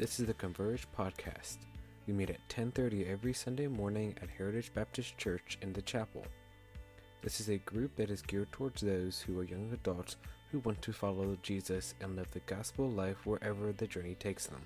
This is the Converge podcast. We meet at 10:30 every Sunday morning at Heritage Baptist Church in the chapel. This is a group that is geared towards those who are young adults who want to follow Jesus and live the gospel life wherever the journey takes them.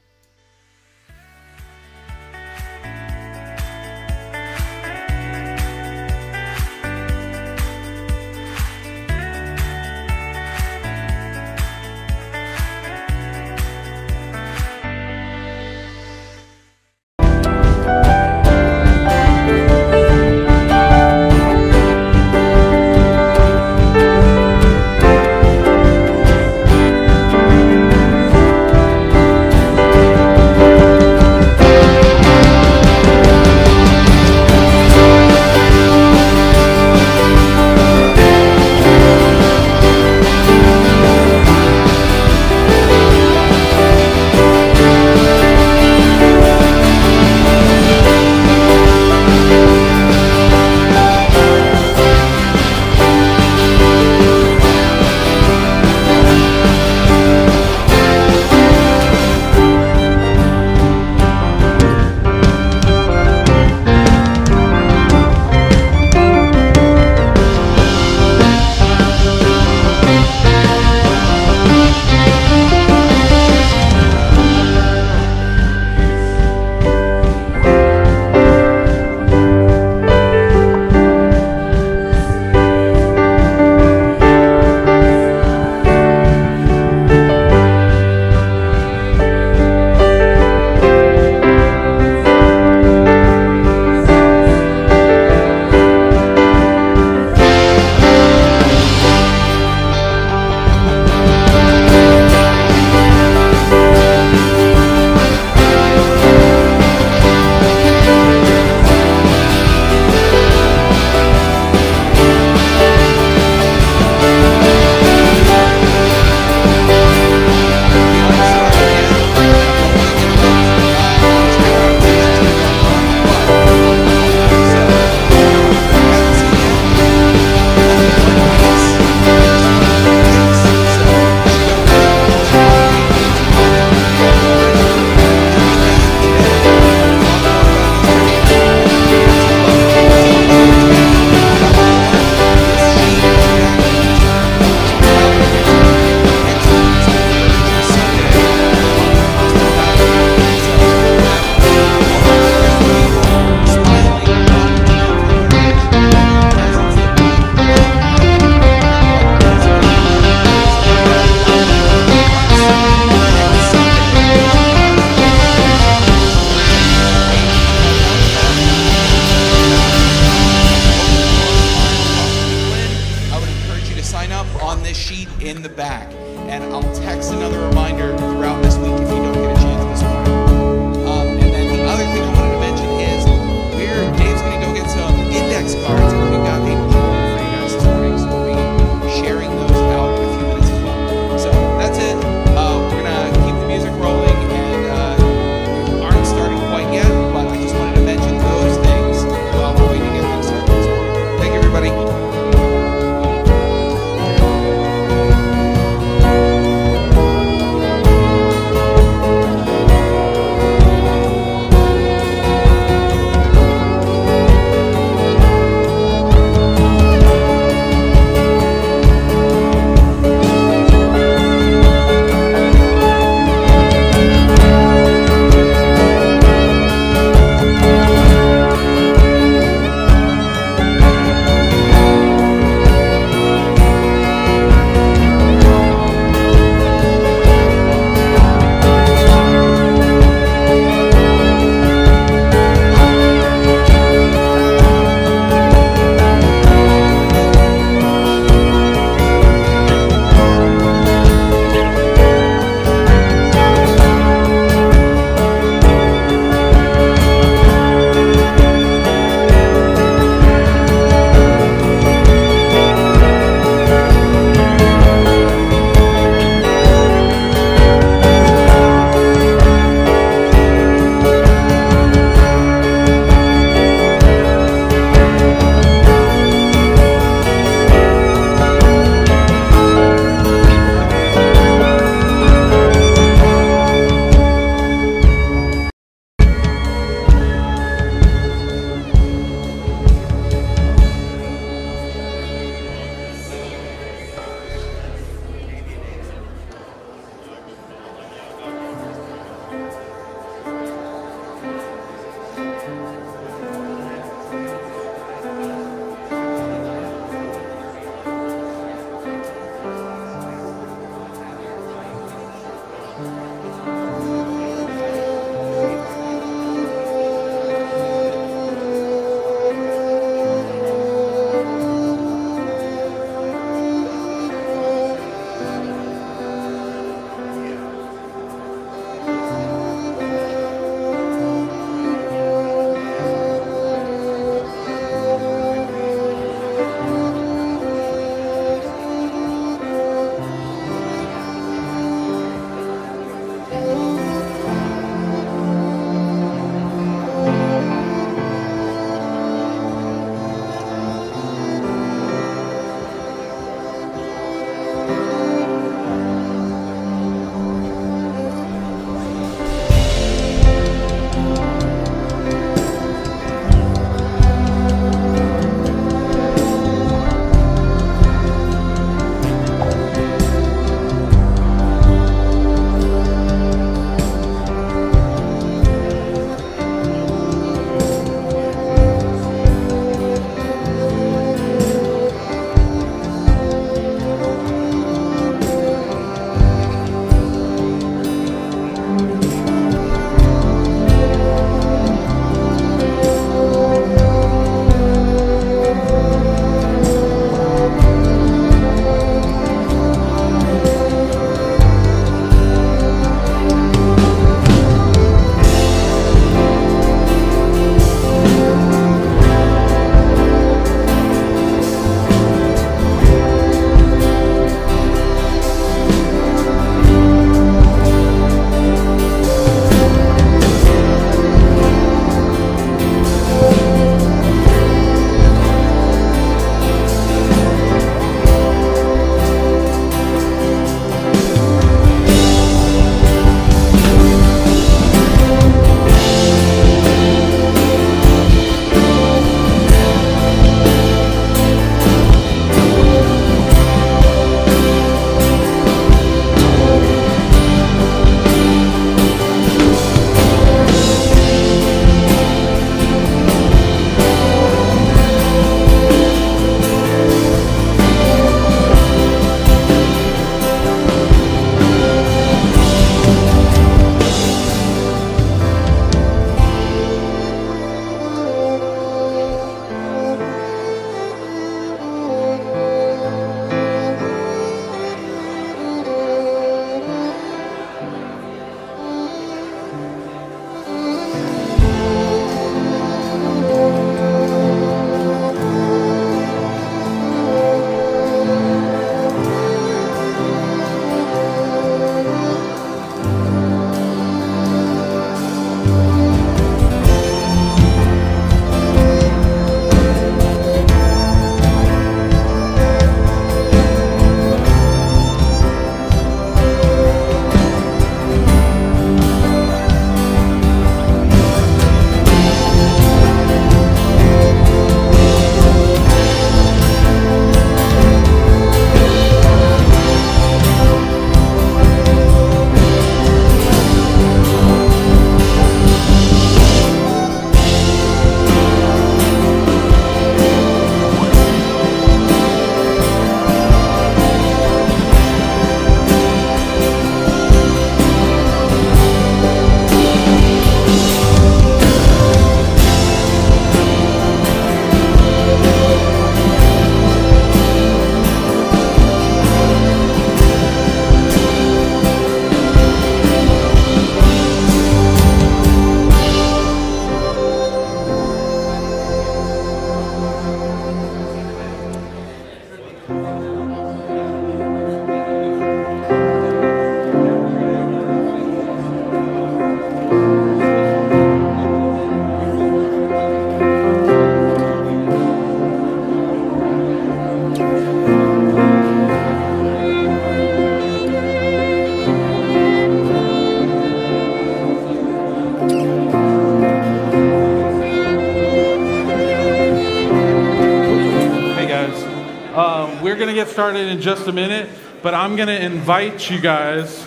Started in just a minute, but I'm going to invite you guys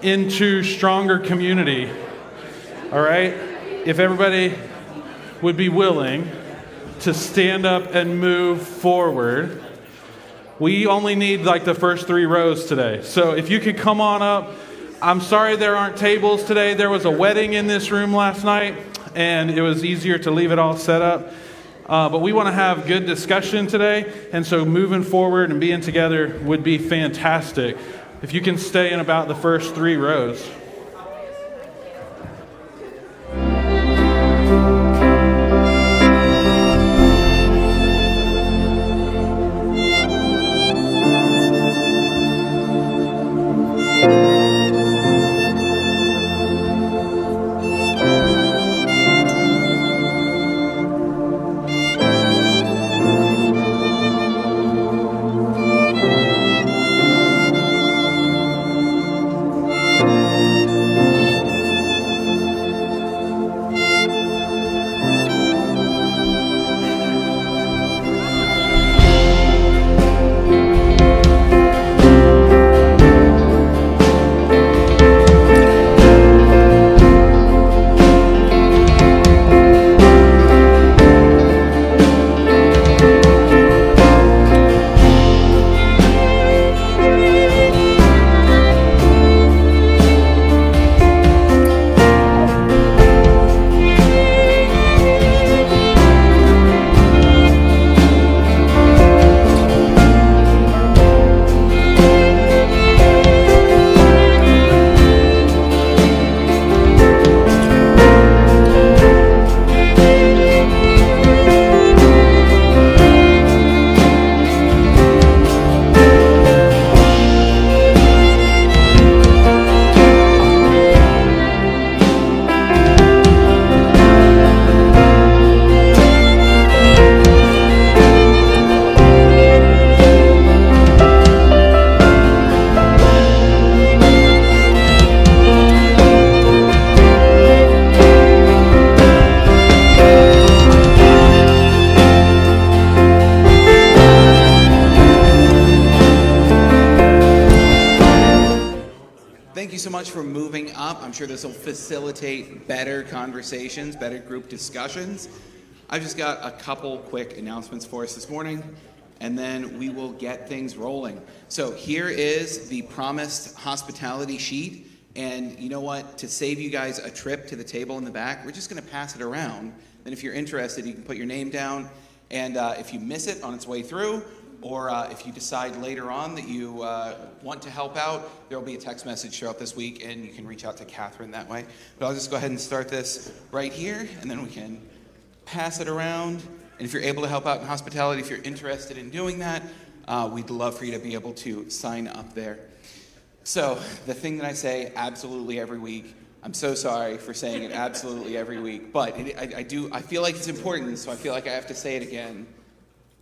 into stronger community. All right? If everybody would be willing to stand up and move forward. We only need like the first three rows today. So if you could come on up. I'm sorry there aren't tables today. There was a wedding in this room last night, and it was easier to leave it all set up. Uh, but we want to have good discussion today, and so moving forward and being together would be fantastic. If you can stay in about the first three rows. Conversations, better group discussions. I've just got a couple quick announcements for us this morning, and then we will get things rolling. So here is the promised hospitality sheet. And you know what? To save you guys a trip to the table in the back, we're just going to pass it around. And if you're interested, you can put your name down. And uh, if you miss it on its way through, or uh, if you decide later on that you uh, want to help out, there will be a text message show up this week, and you can reach out to Catherine that way. But I'll just go ahead and start this right here, and then we can pass it around. And if you're able to help out in hospitality, if you're interested in doing that, uh, we'd love for you to be able to sign up there. So, the thing that I say absolutely every week, I'm so sorry for saying it absolutely every week, but it, I, I do, I feel like it's important, so I feel like I have to say it again.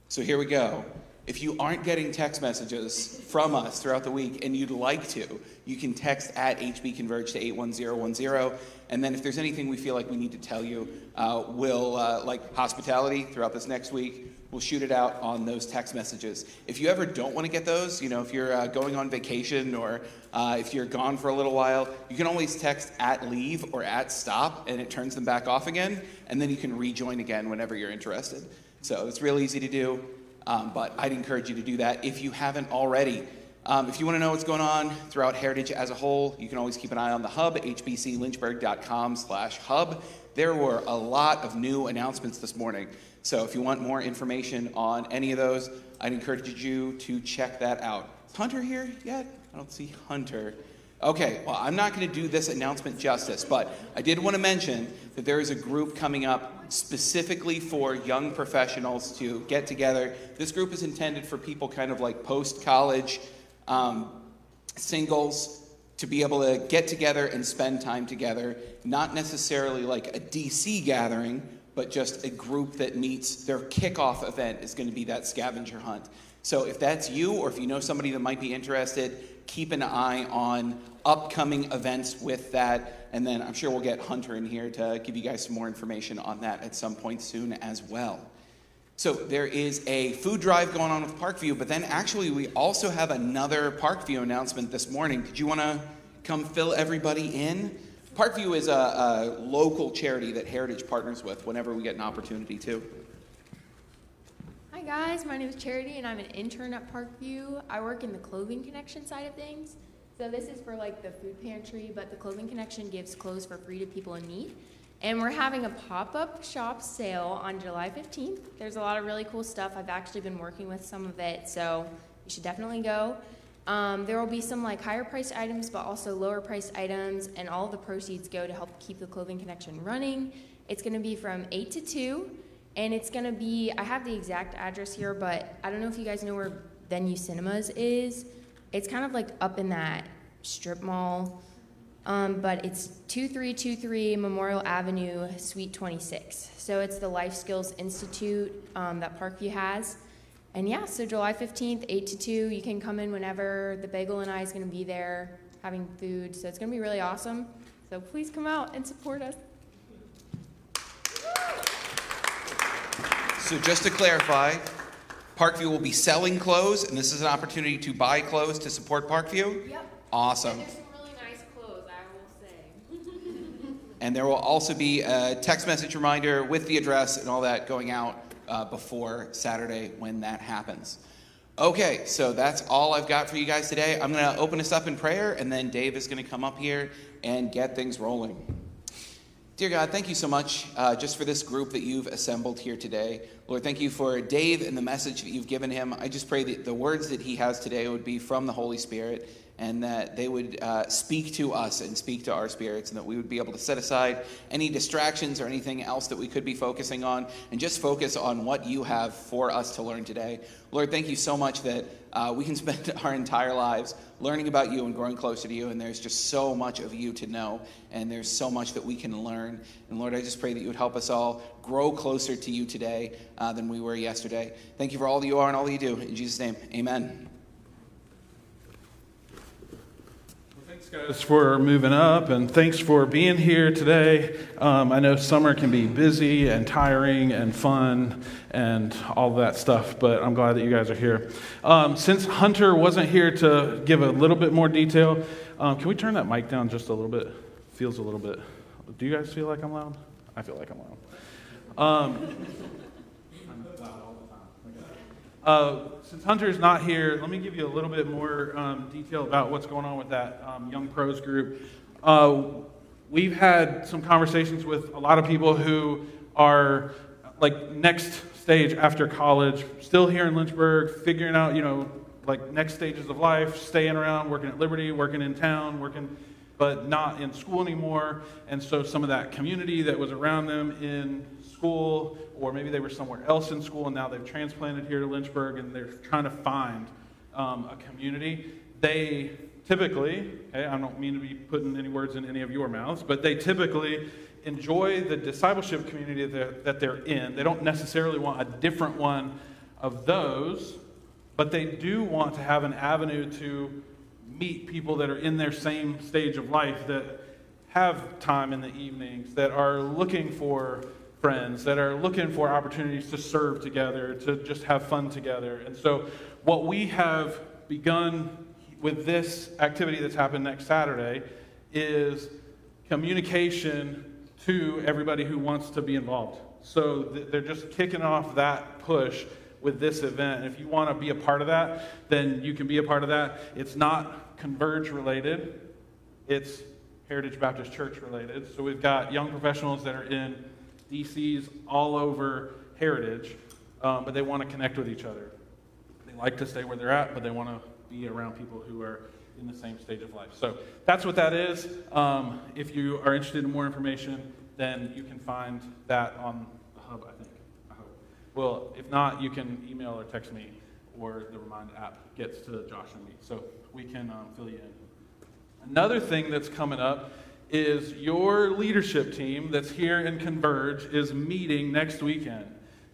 So, here we go. If you aren't getting text messages from us throughout the week and you'd like to, you can text at HB Converge to 81010. And then if there's anything we feel like we need to tell you, uh, we'll, uh, like hospitality throughout this next week, we'll shoot it out on those text messages. If you ever don't want to get those, you know, if you're uh, going on vacation or uh, if you're gone for a little while, you can always text at leave or at stop and it turns them back off again. And then you can rejoin again whenever you're interested. So it's real easy to do. Um, but I'd encourage you to do that if you haven't already. Um, if you want to know what's going on throughout Heritage as a whole, you can always keep an eye on the hub, hbclynchburg.com slash hub. There were a lot of new announcements this morning. So if you want more information on any of those, I'd encourage you to check that out. Is Hunter here yet? I don't see Hunter. Okay, well, I'm not going to do this announcement justice, but I did want to mention that there is a group coming up specifically for young professionals to get together. This group is intended for people kind of like post college um, singles to be able to get together and spend time together, not necessarily like a DC gathering, but just a group that meets. Their kickoff event is going to be that scavenger hunt. So if that's you, or if you know somebody that might be interested, keep an eye on upcoming events with that. And then I'm sure we'll get Hunter in here to give you guys some more information on that at some point soon as well. So there is a food drive going on with Parkview, but then actually we also have another Parkview announcement this morning. Did you want to come fill everybody in? Parkview is a, a local charity that Heritage partners with whenever we get an opportunity to. Hi guys, my name is Charity and I'm an intern at Parkview. I work in the clothing connection side of things. So this is for like the food pantry, but the clothing connection gives clothes for free to people in need. And we're having a pop-up shop sale on July 15th. There's a lot of really cool stuff. I've actually been working with some of it, so you should definitely go. Um, there will be some like higher priced items, but also lower priced items, and all the proceeds go to help keep the clothing connection running. It's going to be from 8 to 2, and it's going to be, I have the exact address here, but I don't know if you guys know where Venue Cinemas is. It's kind of like up in that strip mall um, but it's 2323 Memorial Avenue, Suite 26. So it's the Life Skills Institute um, that Parkview has. And yeah, so July 15th, 8 to 2, you can come in whenever. The Bagel and I is going to be there having food. So it's going to be really awesome. So please come out and support us. So just to clarify, Parkview will be selling clothes, and this is an opportunity to buy clothes to support Parkview? Yep. Awesome. And there will also be a text message reminder with the address and all that going out uh, before Saturday when that happens. Okay, so that's all I've got for you guys today. I'm going to open us up in prayer, and then Dave is going to come up here and get things rolling. Dear God, thank you so much uh, just for this group that you've assembled here today. Lord, thank you for Dave and the message that you've given him. I just pray that the words that he has today would be from the Holy Spirit and that they would uh, speak to us and speak to our spirits, and that we would be able to set aside any distractions or anything else that we could be focusing on and just focus on what you have for us to learn today. Lord, thank you so much that uh, we can spend our entire lives learning about you and growing closer to you, and there's just so much of you to know, and there's so much that we can learn. And Lord, I just pray that you would help us all grow closer to you today uh, than we were yesterday. Thank you for all that you are and all that you do. In Jesus' name, amen. Guys for moving up and thanks for being here today. Um, I know summer can be busy and tiring and fun and all that stuff, but I'm glad that you guys are here. Um, since Hunter wasn't here to give a little bit more detail, um, can we turn that mic down just a little bit? Feels a little bit. Do you guys feel like I'm loud? I feel like I'm loud. Um, I'm loud all the time. uh, since Hunter's not here, let me give you a little bit more um, detail about what's going on with that um, Young Pros group. Uh, we've had some conversations with a lot of people who are like next stage after college, still here in Lynchburg, figuring out, you know, like next stages of life, staying around, working at Liberty, working in town, working, but not in school anymore. And so some of that community that was around them in school, or maybe they were somewhere else in school and now they've transplanted here to Lynchburg and they're trying to find um, a community. They typically, okay, I don't mean to be putting any words in any of your mouths, but they typically enjoy the discipleship community that, that they're in. They don't necessarily want a different one of those, but they do want to have an avenue to meet people that are in their same stage of life that have time in the evenings, that are looking for friends that are looking for opportunities to serve together, to just have fun together. And so, what we have begun with this activity that's happened next Saturday is communication to everybody who wants to be involved. So, they're just kicking off that push with this event. And if you want to be a part of that, then you can be a part of that. It's not Converge related, it's Heritage Baptist Church related. So, we've got young professionals that are in DCs all over Heritage, um, but they want to connect with each other. They like to stay where they're at, but they want to be around people who are in the same stage of life. So that's what that is. Um, if you are interested in more information, then you can find that on the hub, I think. I. Well, if not, you can email or text me, or the Remind app gets to Josh and me, so we can um, fill you in. Another thing that's coming up is your leadership team that's here in Converge is meeting next weekend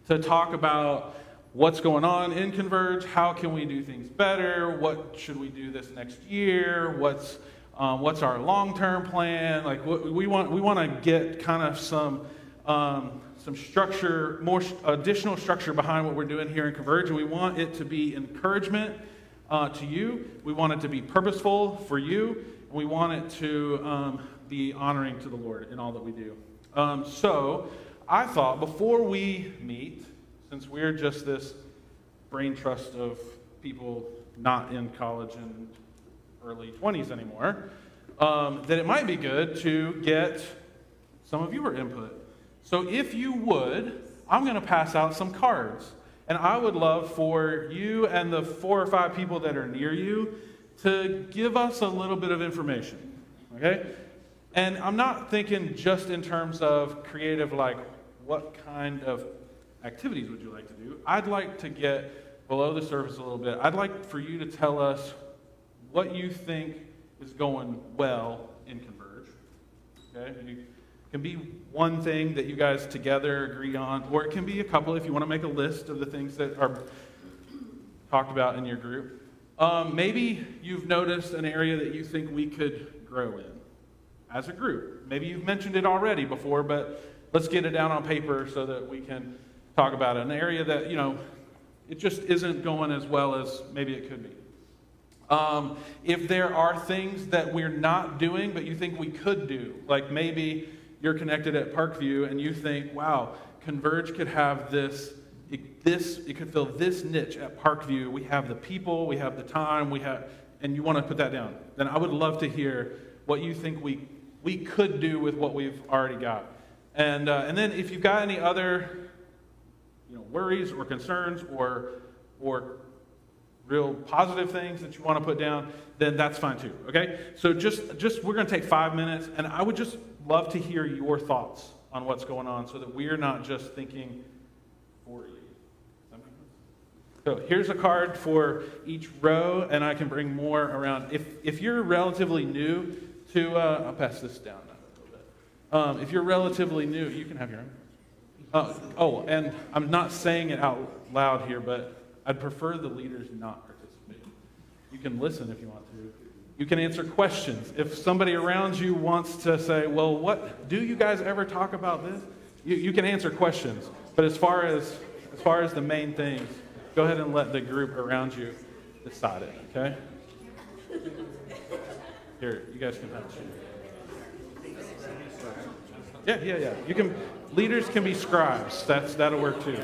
to talk about what's going on in Converge, how can we do things better, what should we do this next year, what's um, what's our long-term plan? Like we want we want to get kind of some um, some structure, more additional structure behind what we're doing here in Converge, and we want it to be encouragement uh, to you. We want it to be purposeful for you. We want it to um, be honoring to the Lord in all that we do. Um, so I thought before we meet, since we're just this brain trust of people not in college and early 20s anymore, um, that it might be good to get some of your input. So if you would, I'm going to pass out some cards. And I would love for you and the four or five people that are near you to give us a little bit of information. Okay? And I'm not thinking just in terms of creative, like what kind of activities would you like to do? I'd like to get below the surface a little bit. I'd like for you to tell us what you think is going well in Converge. Okay? You, can be one thing that you guys together agree on, or it can be a couple if you want to make a list of the things that are talked about in your group. Um, maybe you've noticed an area that you think we could grow in as a group. Maybe you've mentioned it already before, but let's get it down on paper so that we can talk about it. An area that, you know, it just isn't going as well as maybe it could be. Um, if there are things that we're not doing, but you think we could do, like maybe you're connected at Parkview and you think, wow, Converge could have this, it, this, it could fill this niche at Parkview. We have the people, we have the time, we have, and you want to put that down. Then I would love to hear what you think we, we could do with what we've already got. And, uh, and then if you've got any other you know, worries or concerns or, or real positive things that you want to put down, then that's fine too. Okay? So just just we're going to take 5 minutes and I would just love to hear your thoughts on what's going on so that we're not just thinking for you. So here's a card for each row, and I can bring more around. If, if you're relatively new to, uh, I'll pass this down a little bit. Um, if you're relatively new, you can have your own. Uh, oh, and I'm not saying it out loud here, but I'd prefer the leaders not participate. You can listen if you want to. You can answer questions. If somebody around you wants to say, well, what do you guys ever talk about this? You, you can answer questions. But as far as as far as the main things, go ahead and let the group around you decide it, okay? Here, you guys can have. Yeah, yeah, yeah. You can leaders can be scribes. That's that'll work too.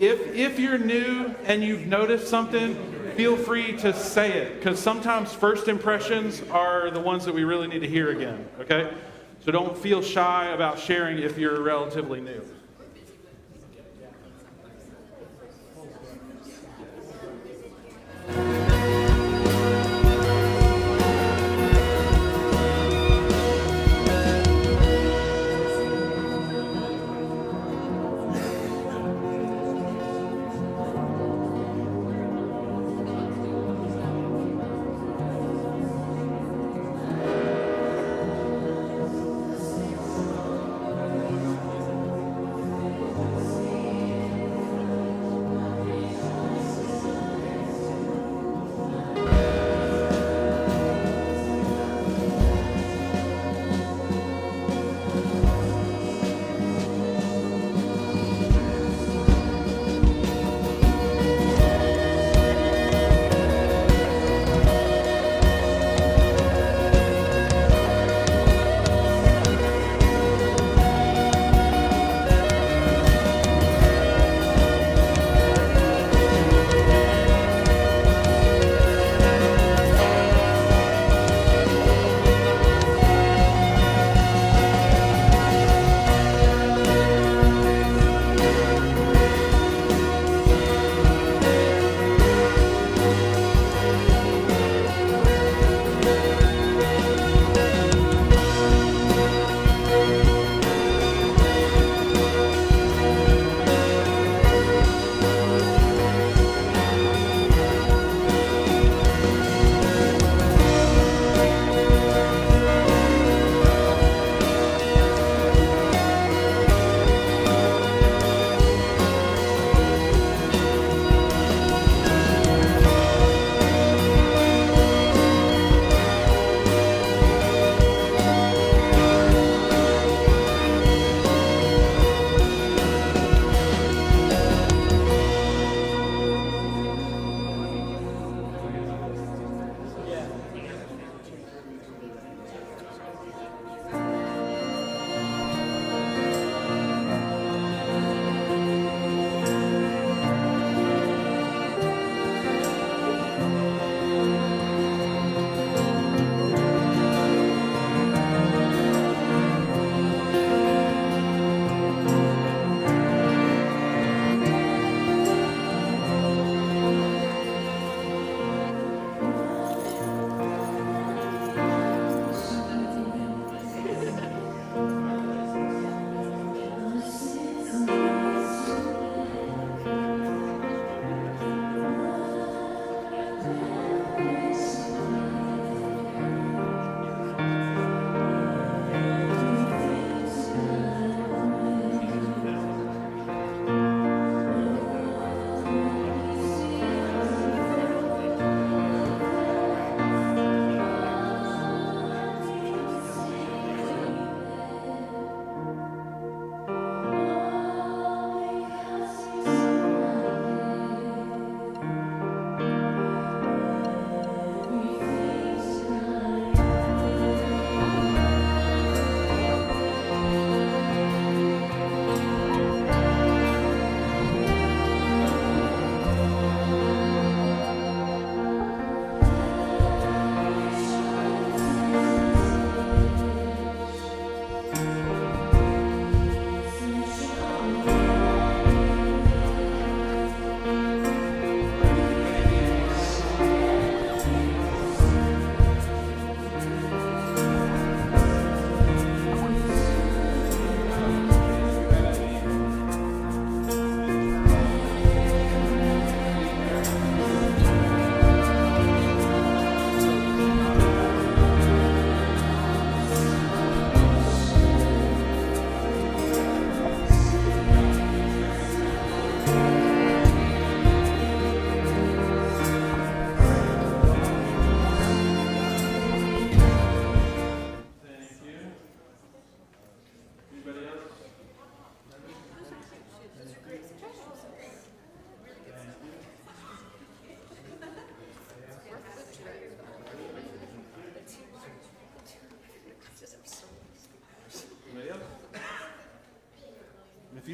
If if you're new and you've noticed something, feel free to say it because sometimes first impressions are the ones that we really need to hear again, okay? So don't feel shy about sharing if you're relatively new.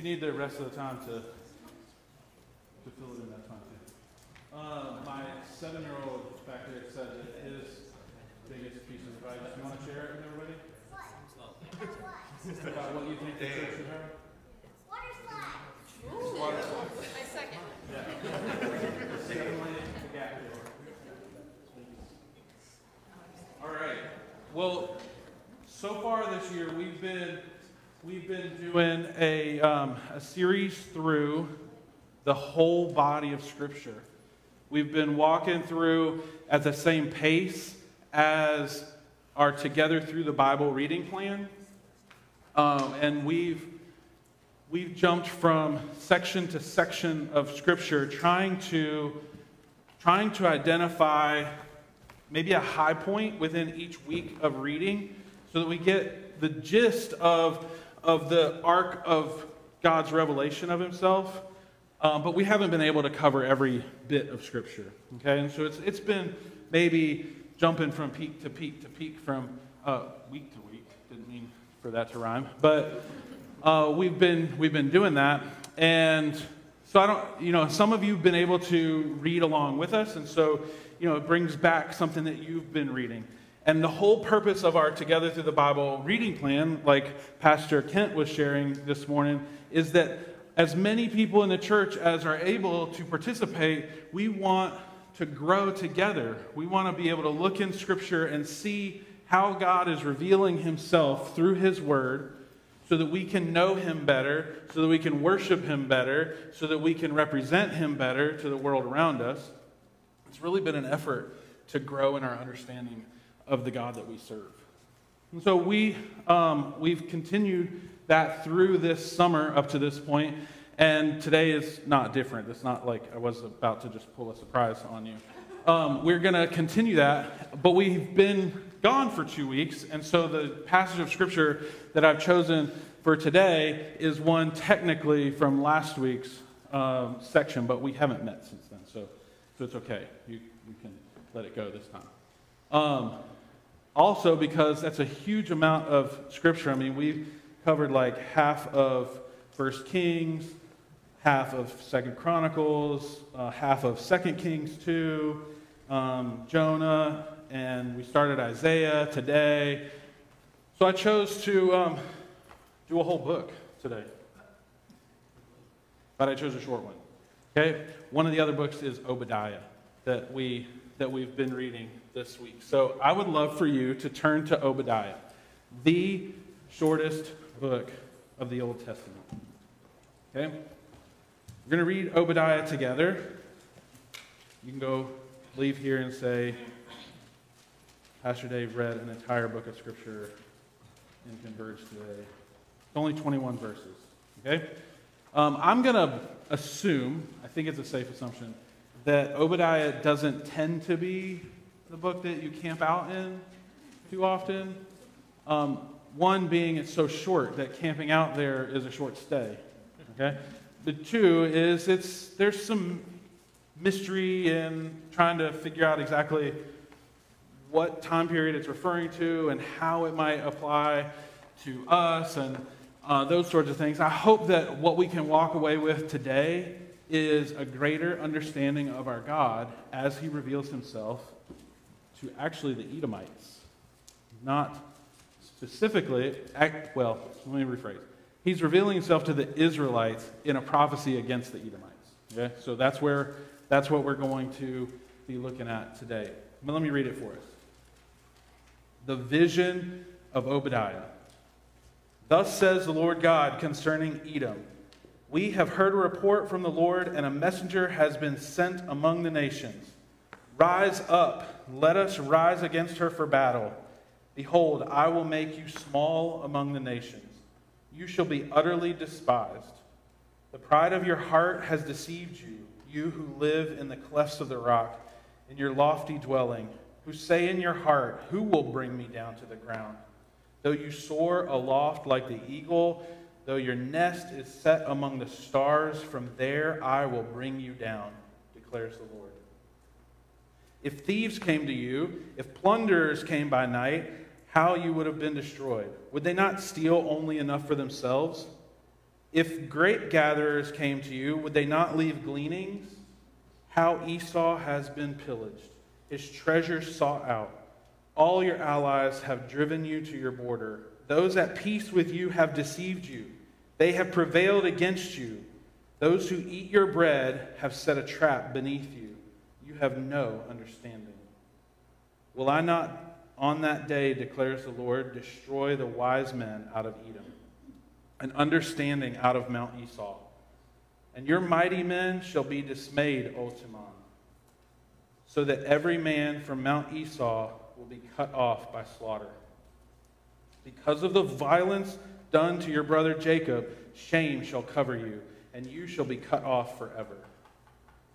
Need the rest of the time to, to fill it in, that's fine too. Uh, my seven-year-old back there said that his biggest piece of advice, you want to share it with everybody? What? About what you think the church should have? I second. Definitely the gap here. All right. Well, so far this year we've been we've been doing a um, a series through the whole body of Scripture. We've been walking through at the same pace as our Together Through the Bible reading plan, um, and we've we've jumped from section to section of Scripture, trying to trying to identify maybe a high point within each week of reading so that we get the gist of, of the arc of God's revelation of himself. Um, but we haven't been able to cover every bit of Scripture. Okay? And so it's, it's been maybe jumping from peak to peak to peak from uh, week to week. Didn't mean for that to rhyme. But uh, we've, been, we've been doing that. And so I don't, you know, some of you have been able to read along with us. And so, you know, it brings back something that you've been reading. And the whole purpose of our Together Through the Bible reading plan, like Pastor Kent was sharing this morning, is that as many people in the church as are able to participate, we want to grow together. We want to be able to look in Scripture and see how God is revealing Himself through His Word so that we can know Him better, so that we can worship Him better, so that we can represent Him better to the world around us. It's really been an effort to grow in our understanding of the God that we serve. And so we, um, we've continued that through this summer up to this point, and today is not different. It's not like I was about to just pull a surprise on you. Um, we're going to continue that, but we've been gone for two weeks, and so the passage of Scripture that I've chosen for today is one technically from last week's um, section, but we haven't met since then, so, so it's okay. You, you can let it go this time. Um, also, because that's a huge amount of scripture. I mean, we've covered like half of First Kings, half of Second Chronicles, uh, half of Second Kings 2, um, Jonah, and we started Isaiah today. So I chose to um, do a whole book today. But I chose a short one. Okay? One of the other books is Obadiah that we that we've been reading this week. So I would love for you to turn to Obadiah, the shortest book of the Old Testament. Okay? We're going to read Obadiah together. You can go leave here and say, Pastor Dave read an entire book of Scripture in Converge today. It's only 21 verses. Okay? Um, I'm going to assume, I think it's a safe assumption, that Obadiah doesn't tend to be the book that you camp out in too often. Um, one being it's so short that camping out there is a short stay. Okay? The two is it's there's some mystery in trying to figure out exactly what time period it's referring to and how it might apply to us and uh, those sorts of things. I hope that what we can walk away with today is a greater understanding of our God as he reveals himself to actually the Edomites. Not specifically, well, let me rephrase. He's revealing himself to the Israelites in a prophecy against the Edomites. Okay? So that's where that's what we're going to be looking at today. But let me read it for us. The vision of Obadiah. Thus says the Lord God concerning Edom. We have heard a report from the Lord, and a messenger has been sent among the nations. Rise up, let us rise against her for battle. Behold, I will make you small among the nations. You shall be utterly despised. The pride of your heart has deceived you, you who live in the clefts of the rock, in your lofty dwelling, who say in your heart, Who will bring me down to the ground? Though you soar aloft like the eagle, Though your nest is set among the stars, from there I will bring you down, declares the Lord. If thieves came to you, if plunderers came by night, how you would have been destroyed. Would they not steal only enough for themselves? If grape gatherers came to you, would they not leave gleanings? How Esau has been pillaged, his treasures sought out. All your allies have driven you to your border. Those at peace with you have deceived you. They have prevailed against you. Those who eat your bread have set a trap beneath you. Have no understanding. Will I not on that day, declares the Lord, destroy the wise men out of Edom, and understanding out of Mount Esau? And your mighty men shall be dismayed, O Teman, so that every man from Mount Esau will be cut off by slaughter. Because of the violence done to your brother Jacob, shame shall cover you, and you shall be cut off forever.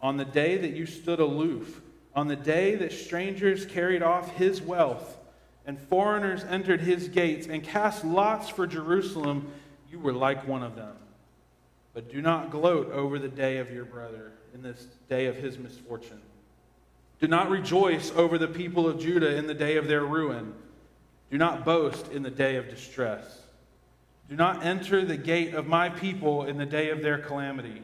On the day that you stood aloof, on the day that strangers carried off his wealth, and foreigners entered his gates and cast lots for Jerusalem, you were like one of them. But do not gloat over the day of your brother in this day of his misfortune. Do not rejoice over the people of Judah in the day of their ruin. Do not boast in the day of distress. Do not enter the gate of my people in the day of their calamity.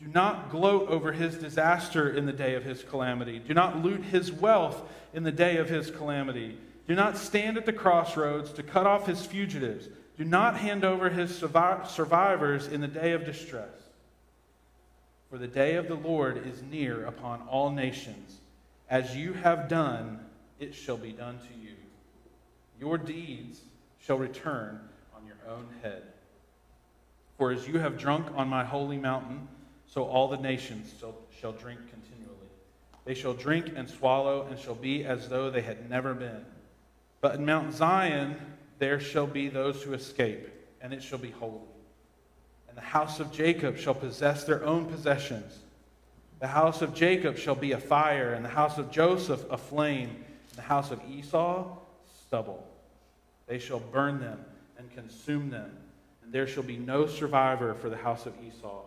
Do not gloat over his disaster in the day of his calamity. Do not loot his wealth in the day of his calamity. Do not stand at the crossroads to cut off his fugitives. Do not hand over his survivors in the day of distress. For the day of the Lord is near upon all nations. As you have done, it shall be done to you. Your deeds shall return on your own head. For as you have drunk on my holy mountain, so all the nations shall, shall drink continually. They shall drink and swallow, and shall be as though they had never been. But in Mount Zion there shall be those who escape, and it shall be holy. And the house of Jacob shall possess their own possessions. The house of Jacob shall be a fire, and the house of Joseph a flame, and the house of Esau stubble. They shall burn them and consume them, and there shall be no survivor for the house of Esau,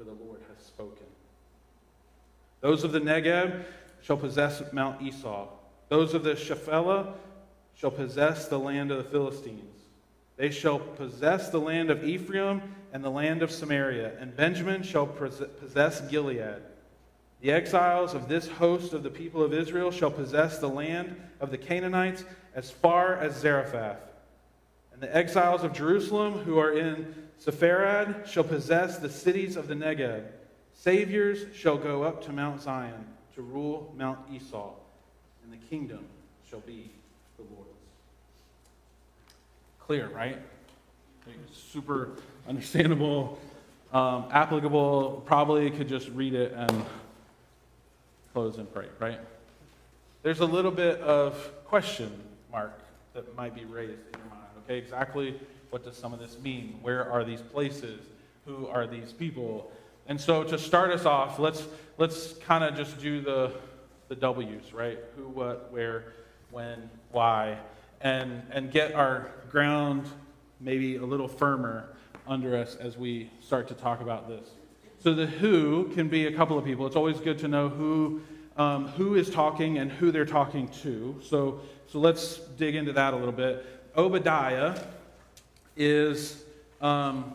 for the Lord has spoken. Those of the Negeb shall possess Mount Esau. Those of the Shephelah shall possess the land of the Philistines. They shall possess the land of Ephraim and the land of Samaria, and Benjamin shall possess Gilead. The exiles of this host of the people of Israel shall possess the land of the Canaanites as far as Zarephath. And the exiles of Jerusalem who are in Sepharad shall possess the cities of the Negeb. Saviors shall go up to Mount Zion to rule Mount Esau, and the kingdom shall be the Lord's. Clear, right? Super understandable, um, applicable. Probably could just read it and close and pray, right? There's a little bit of question mark that might be raised in your mind. Okay, exactly what does some of this mean? Where are these places? Who are these people? And so to start us off, let's let's kind of just do the the W's, right? Who, what, where, when, why, and and get our ground maybe a little firmer under us as we start to talk about this. So the who can be a couple of people. It's always good to know who, um, who is talking and who they're talking to. So, so let's dig into that a little bit. Obadiah is, um,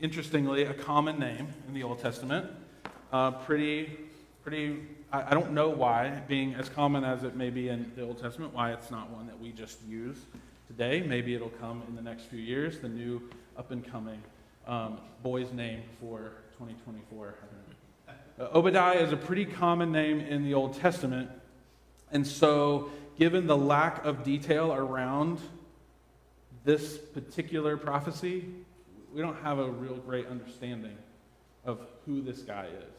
interestingly, a common name in the Old Testament. Uh, pretty, pretty. I, I don't know why, being as common as it may be in the Old Testament, why it's not one that we just use today. Maybe it'll come in the next few years. The new up and coming um, boy's name for 2024. Uh, Obadiah is a pretty common name in the Old Testament. And so, given the lack of detail around this particular prophecy, we don't have a real great understanding of who this guy is.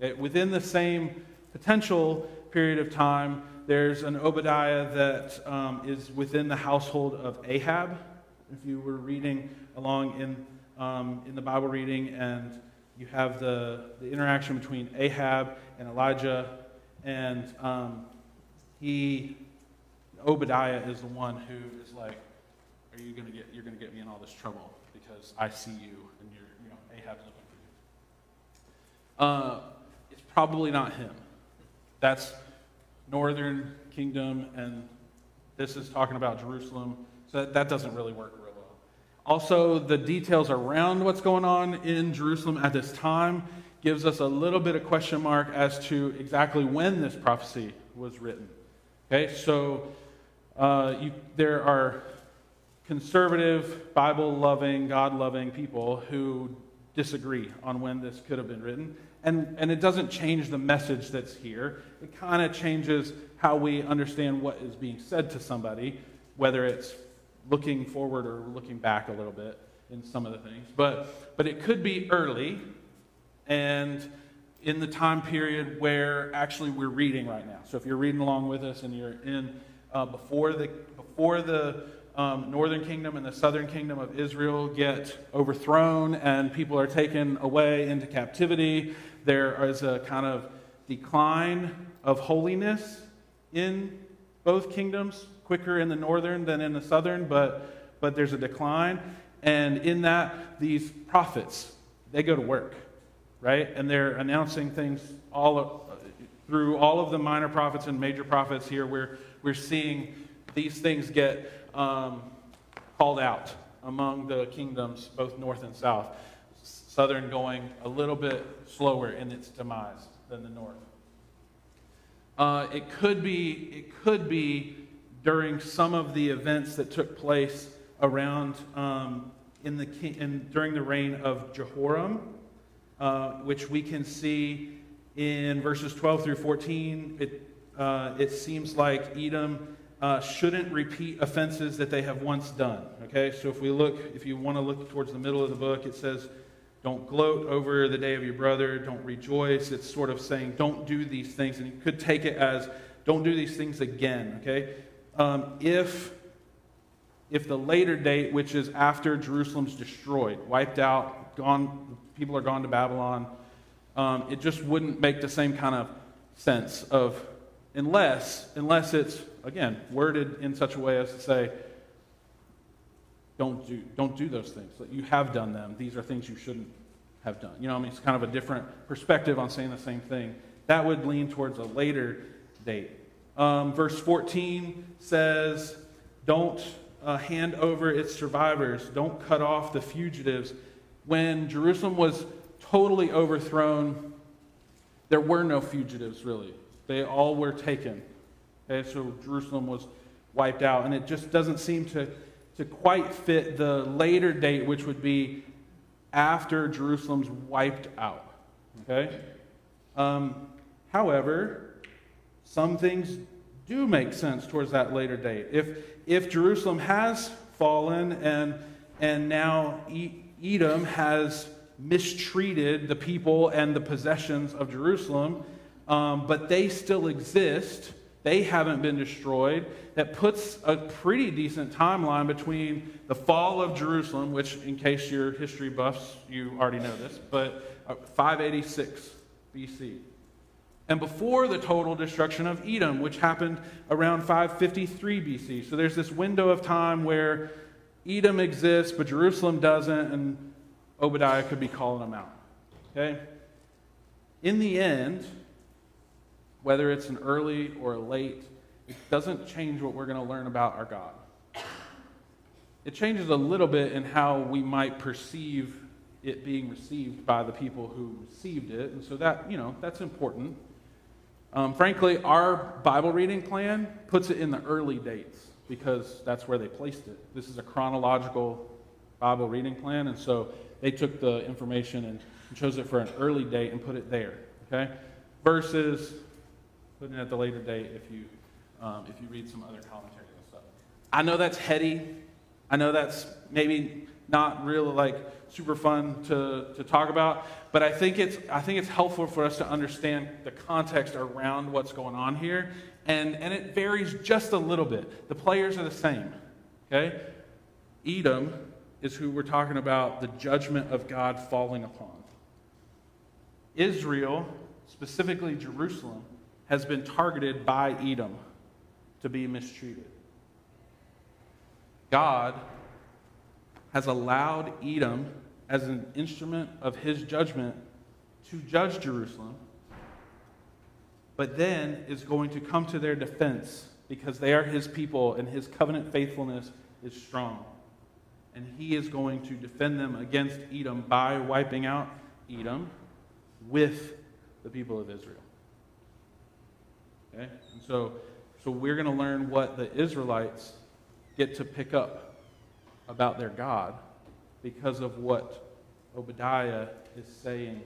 It, within the same potential period of time, there's an Obadiah that um, is within the household of Ahab. If you were reading along in, um, in the Bible reading and you have the, the interaction between Ahab and Elijah, and um, he, Obadiah is the one who is like, "Are you gonna get? You're gonna get me in all this trouble because I see you, and you're, you know, Ahab's looking for you." Uh, it's probably not him. That's northern kingdom, and this is talking about Jerusalem. So that, that doesn't really work real well. Also, the details around what's going on in Jerusalem at this time gives us a little bit of question mark as to exactly when this prophecy was written. Okay, so uh, you, there are conservative, Bible loving, God loving people who disagree on when this could have been written. And, and it doesn't change the message that's here. It kind of changes how we understand what is being said to somebody, whether it's looking forward or looking back a little bit in some of the things. But, but it could be early and in the time period where actually we're reading right now. So if you're reading along with us and you're in uh, before the, before the um, northern kingdom and the southern kingdom of Israel get overthrown and people are taken away into captivity. There is a kind of decline of holiness in both kingdoms, quicker in the northern than in the southern, but, but there's a decline. And in that, these prophets, they go to work, right? And they're announcing things all of, through all of the minor prophets and major prophets here. We're, we're seeing these things get um, called out among the kingdoms, both north and south. Southern going a little bit slower in its demise than the north. Uh, it could be it could be during some of the events that took place around um, in the in, during the reign of Jehoram, uh, which we can see in verses 12 through 14. It uh, it seems like Edom uh, shouldn't repeat offenses that they have once done. Okay, so if we look, if you want to look towards the middle of the book, it says, Don't gloat over the day of your brother, don't rejoice. It's sort of saying, Don't do these things. And you could take it as, Don't do these things again. Okay, um, if if the later date, which is after Jerusalem's destroyed, wiped out, gone, people are gone to Babylon, um, it just wouldn't make the same kind of sense of unless unless it's again, worded in such a way as to say, don't do, don't do those things. You have done them. These are things you shouldn't have done. You know, I mean, it's kind of a different perspective on saying the same thing. That would lean towards a later date. Um, verse 14 says, Don't uh, hand over its survivors, don't cut off the fugitives. When Jerusalem was totally overthrown, there were no fugitives really. They all were taken. Okay, so Jerusalem was wiped out, and it just doesn't seem to, to quite fit the later date, which would be after Jerusalem's wiped out. Okay? Um, however, some things do make sense towards that later date. If, if Jerusalem has fallen and, and now Edom has mistreated the people and the possessions of Jerusalem, um, but they still exist they haven't been destroyed. That puts a pretty decent timeline between the fall of Jerusalem, which, in case you're history buffs, you already know this, but uh, 586 BC. And before the total destruction of Edom, which happened around 553 BC. So there's this window of time where Edom exists, but Jerusalem doesn't, and Obadiah could be calling them out. Okay? In the end, whether it's an early or a late, it doesn't change what we're going to learn about our God. It changes a little bit in how we might perceive it being received by the people who received it. And so that, you know, that's important. Um, frankly, our Bible reading plan puts it in the early dates because that's where they placed it. This is a chronological Bible reading plan, and so they took the information and chose it for an early date and put it there. Okay? Versus putting it at the later date if you, um, if you read some other commentary and stuff. I know that's heady. I know that's maybe not really like super fun to, to talk about, but I think, it's, I think it's helpful for us to understand the context around what's going on here. And, and it varies just a little bit. The players are the same. Okay? Edom is who we're talking about the judgment of God falling upon. Israel, specifically Jerusalem, has been targeted by Edom to be mistreated. God has allowed Edom as an instrument of his judgment to judge Jerusalem, but then is going to come to their defense because they are his people and his covenant faithfulness is strong. and he is going to defend them against Edom by wiping out Edom with the people of Israel. Okay? And so, so we're going to learn what the Israelites get to pick up about their God because of what Obadiah is saying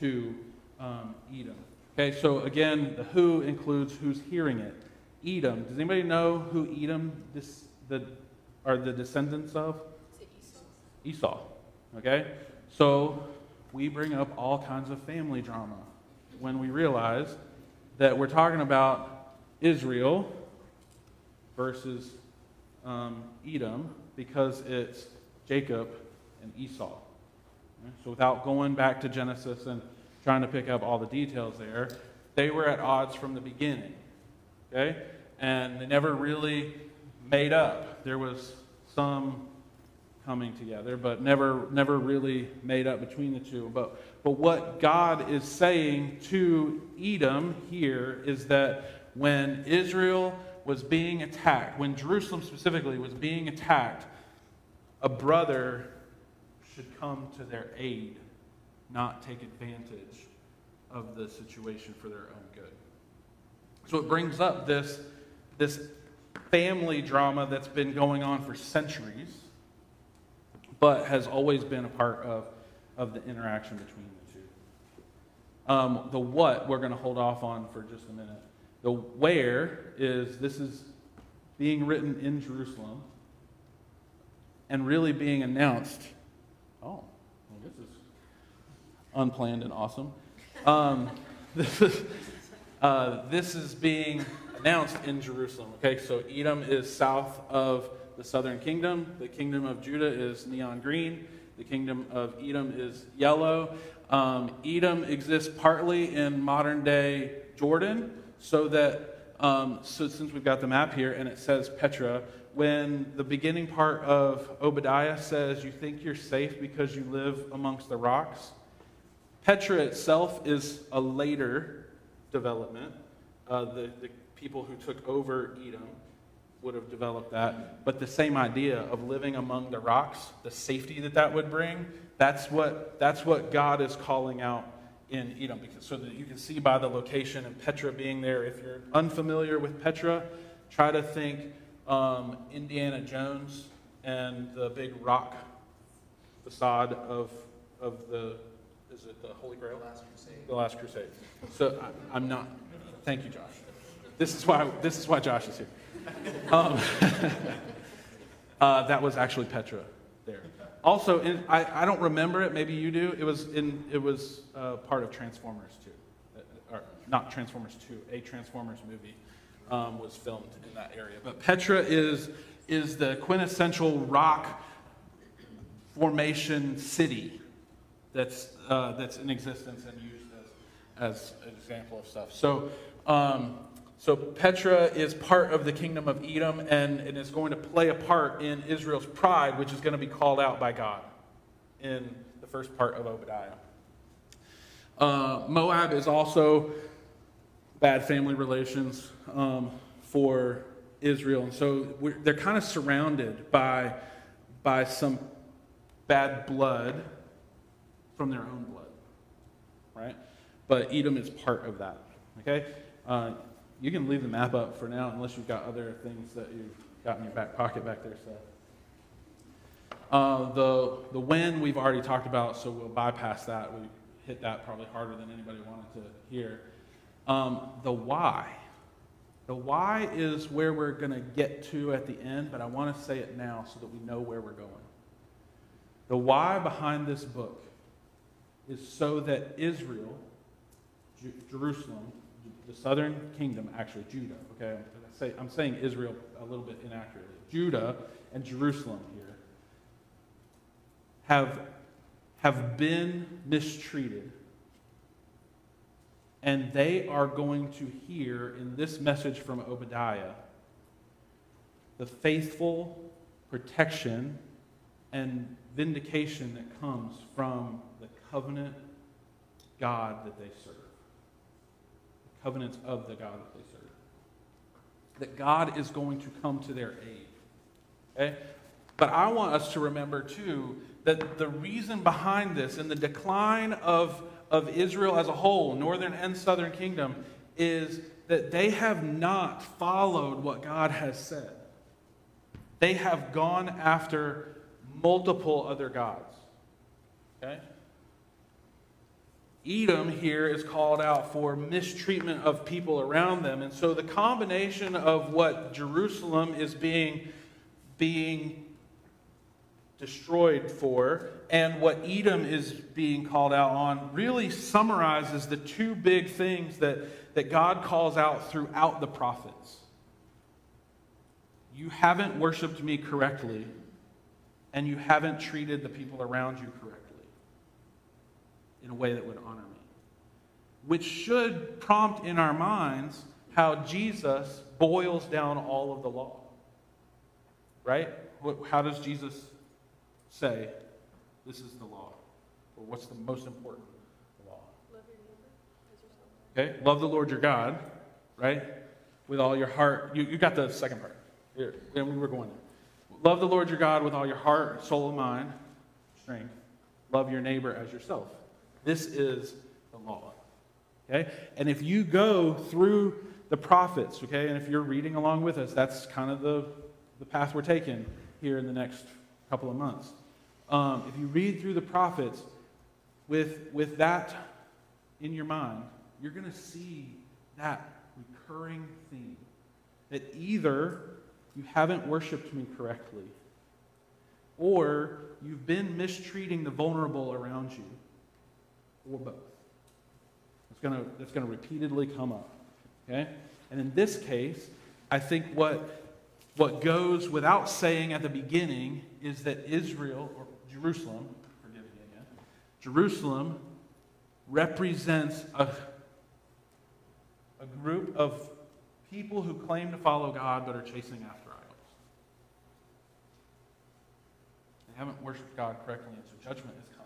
to um, Edom. Okay, so again, the who includes who's hearing it. Edom. Does anybody know who Edom this, the, are the descendants of? Esau. Esau. Okay? So we bring up all kinds of family drama when we realize that we're talking about Israel versus um, Edom because it's Jacob and Esau. So without going back to Genesis and trying to pick up all the details there, they were at odds from the beginning. Okay? And they never really made up. There was some coming together, but never never really made up between the two. But but what God is saying to Edom here is that when Israel was being attacked, when Jerusalem specifically was being attacked, a brother should come to their aid, not take advantage of the situation for their own good. So it brings up this, this family drama that's been going on for centuries, but has always been a part of, of the interaction between the two. Um, the what we're going to hold off on for just a minute. The where is this is being written in Jerusalem and really being announced. Oh, well, this is unplanned and awesome. Um, this, is, uh, this is being announced in Jerusalem. Okay, so Edom is south of the southern kingdom. The kingdom of Judah is neon green. The kingdom of Edom is yellow. Um, Edom exists partly in modern day Jordan, so that um, so since we've got the map here and it says Petra, when the beginning part of Obadiah says you think you're safe because you live amongst the rocks, Petra itself is a later development. Uh, the, the people who took over Edom would have developed that. But the same idea of living among the rocks, the safety that that would bring, that's what, that's what God is calling out in Edom. Because, so that you can see by the location and Petra being there. If you're unfamiliar with Petra, try to think um, Indiana Jones and the big rock facade of, of the, is it the Holy Grail? The Last Crusade. The Last Crusade. So I, I'm not, thank you, Josh. This is why, this is why Josh is here. Um, uh, that was actually Petra there. Also, in, I, I don't remember it. Maybe you do. It was in. It was uh, part of Transformers 2, uh, or not Transformers 2. A Transformers movie um, was filmed in that area. But Petra is is the quintessential rock formation city that's uh, that's in existence and used as as an example of stuff. So. Um, so Petra is part of the kingdom of Edom and, and is going to play a part in Israel's pride, which is going to be called out by God in the first part of Obadiah. Uh, Moab is also bad family relations um, for Israel, and so they're kind of surrounded by by some bad blood from their own blood, right? But Edom is part of that. Okay. Uh, you can leave the map up for now unless you've got other things that you've got in your back pocket back there, Seth. Uh, the, the when we've already talked about, so we'll bypass that. We hit that probably harder than anybody wanted to hear. Um, the why. The why is where we're going to get to at the end, but I want to say it now so that we know where we're going. The why behind this book is so that Israel, J- Jerusalem, the southern kingdom, actually Judah, okay? Say, I'm saying Israel a little bit inaccurately. Judah and Jerusalem here have, have been mistreated. And they are going to hear in this message from Obadiah the faithful protection and vindication that comes from the covenant God that they serve covenants of the God that they serve. That God is going to come to their aid. Okay? But I want us to remember, too, that the reason behind this and the decline of, of Israel as a whole, northern and southern kingdom, is that they have not followed what God has said. They have gone after multiple other gods. Okay? Edom here is called out for mistreatment of people around them. And so the combination of what Jerusalem is being, being destroyed for and what Edom is being called out on really summarizes the two big things that, that God calls out throughout the prophets. You haven't worshiped me correctly, and you haven't treated the people around you correctly in a way that would honor me. Which should prompt in our minds how Jesus boils down all of the law. Right? How does Jesus say this is the law? Or what's the most important law? Love your neighbor. Okay? Love the Lord your God, right? With all your heart. You, you got the second part. Here, and we were going there. Love the Lord your God with all your heart, soul, and mind, strength. Love your neighbor as yourself. This is the law. Okay? And if you go through the prophets, okay, and if you're reading along with us, that's kind of the, the path we're taking here in the next couple of months. Um, if you read through the prophets with, with that in your mind, you're going to see that recurring theme that either you haven't worshiped me correctly, or you've been mistreating the vulnerable around you, or both. It's going to, it's going to repeatedly come up. Okay? And in this case, I think what, what goes without saying at the beginning is that Israel, or Jerusalem, forgive me again, Jerusalem represents a, a group of people who claim to follow God but are chasing after idols. They haven't worshiped God correctly, and so judgment is coming.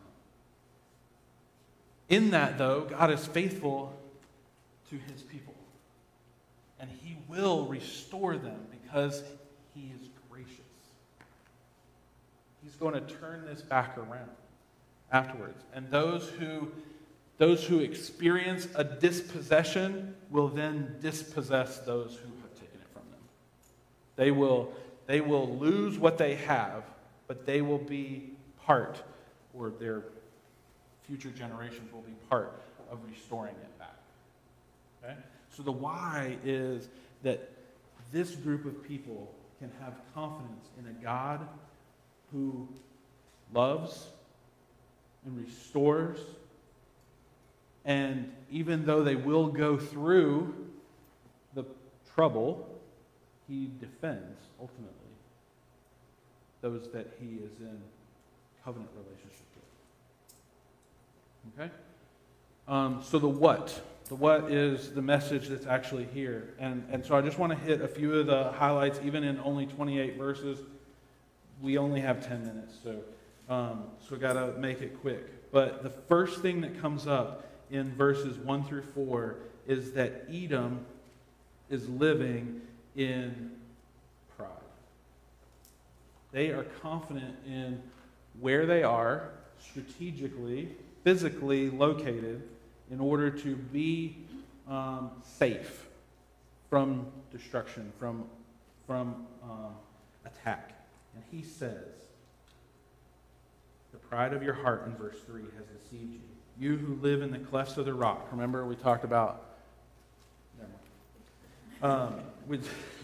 In that, though, God is faithful to his people. And he will restore them because he is gracious. He's going to turn this back around afterwards. And those who those who experience a dispossession will then dispossess those who have taken it from them. They will, they will lose what they have, but they will be part, or their future generations will be part of restoring it back. Okay? So the why is that this group of people can have confidence in a God who loves and restores and even though they will go through the trouble, he defends ultimately those that he is in covenant relationship. Okay? Um, so the what. The what is the message that's actually here. And, and so I just want to hit a few of the highlights, even in only 28 verses. We only have 10 minutes, so, um, so got to make it quick. But the first thing that comes up in verses 1 through 4 is that Edom is living in pride. They are confident in where they are strategically, physically located in order to be um, safe from destruction, from, from um, attack. And he says, The pride of your heart, in verse 3, has deceived you you who live in the clefts of the rock. Remember, we talked about. Um, we,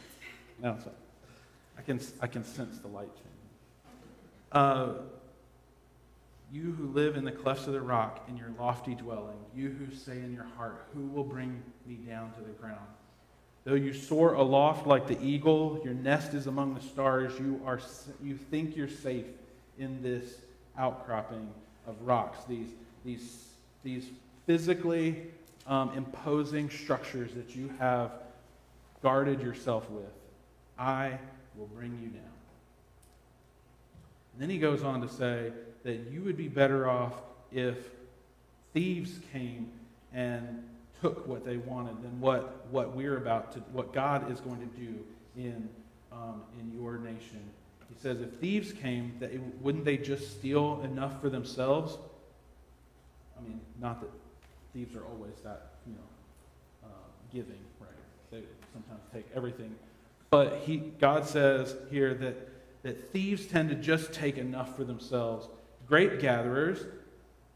no. I can, I can sense the light change. Uh, you who live in the clefts of the rock in your lofty dwelling, you who say in your heart, Who will bring me down to the ground? Though you soar aloft like the eagle, your nest is among the stars, you, are, you think you're safe in this outcropping of rocks, these these, these physically um, imposing structures that you have guarded yourself with, I will bring you down. And then he goes on to say that you would be better off if thieves came and took what they wanted than what, what we're about to, what God is going to do in, um, in your nation. He says, if thieves came, that it, wouldn't they just steal enough for themselves? I mean, not that thieves are always that, you know, uh, giving, right? They sometimes take everything. But he, God says here that, that thieves tend to just take enough for themselves. Grape gatherers,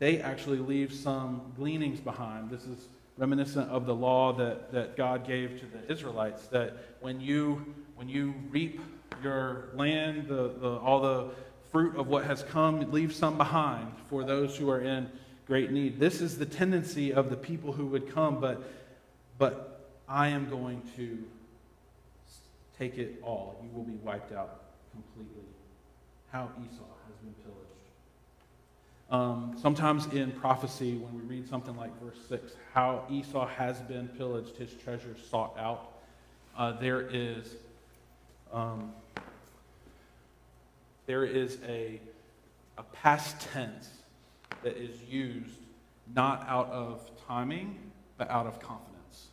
they actually leave some gleanings behind. This is reminiscent of the law that, that God gave to the Israelites that when you, when you reap your land, the, the, all the fruit of what has come, leave some behind for those who are in great need. This is the tendency of the people who would come, but, but I am going to take it all. You will be wiped out completely. How Esau has been pillaged. Um, sometimes in prophecy, when we read something like verse 6, how Esau has been pillaged, his treasure sought out, uh, there is. Um, there is a, a past tense that is used not out of timing, but out of confidence.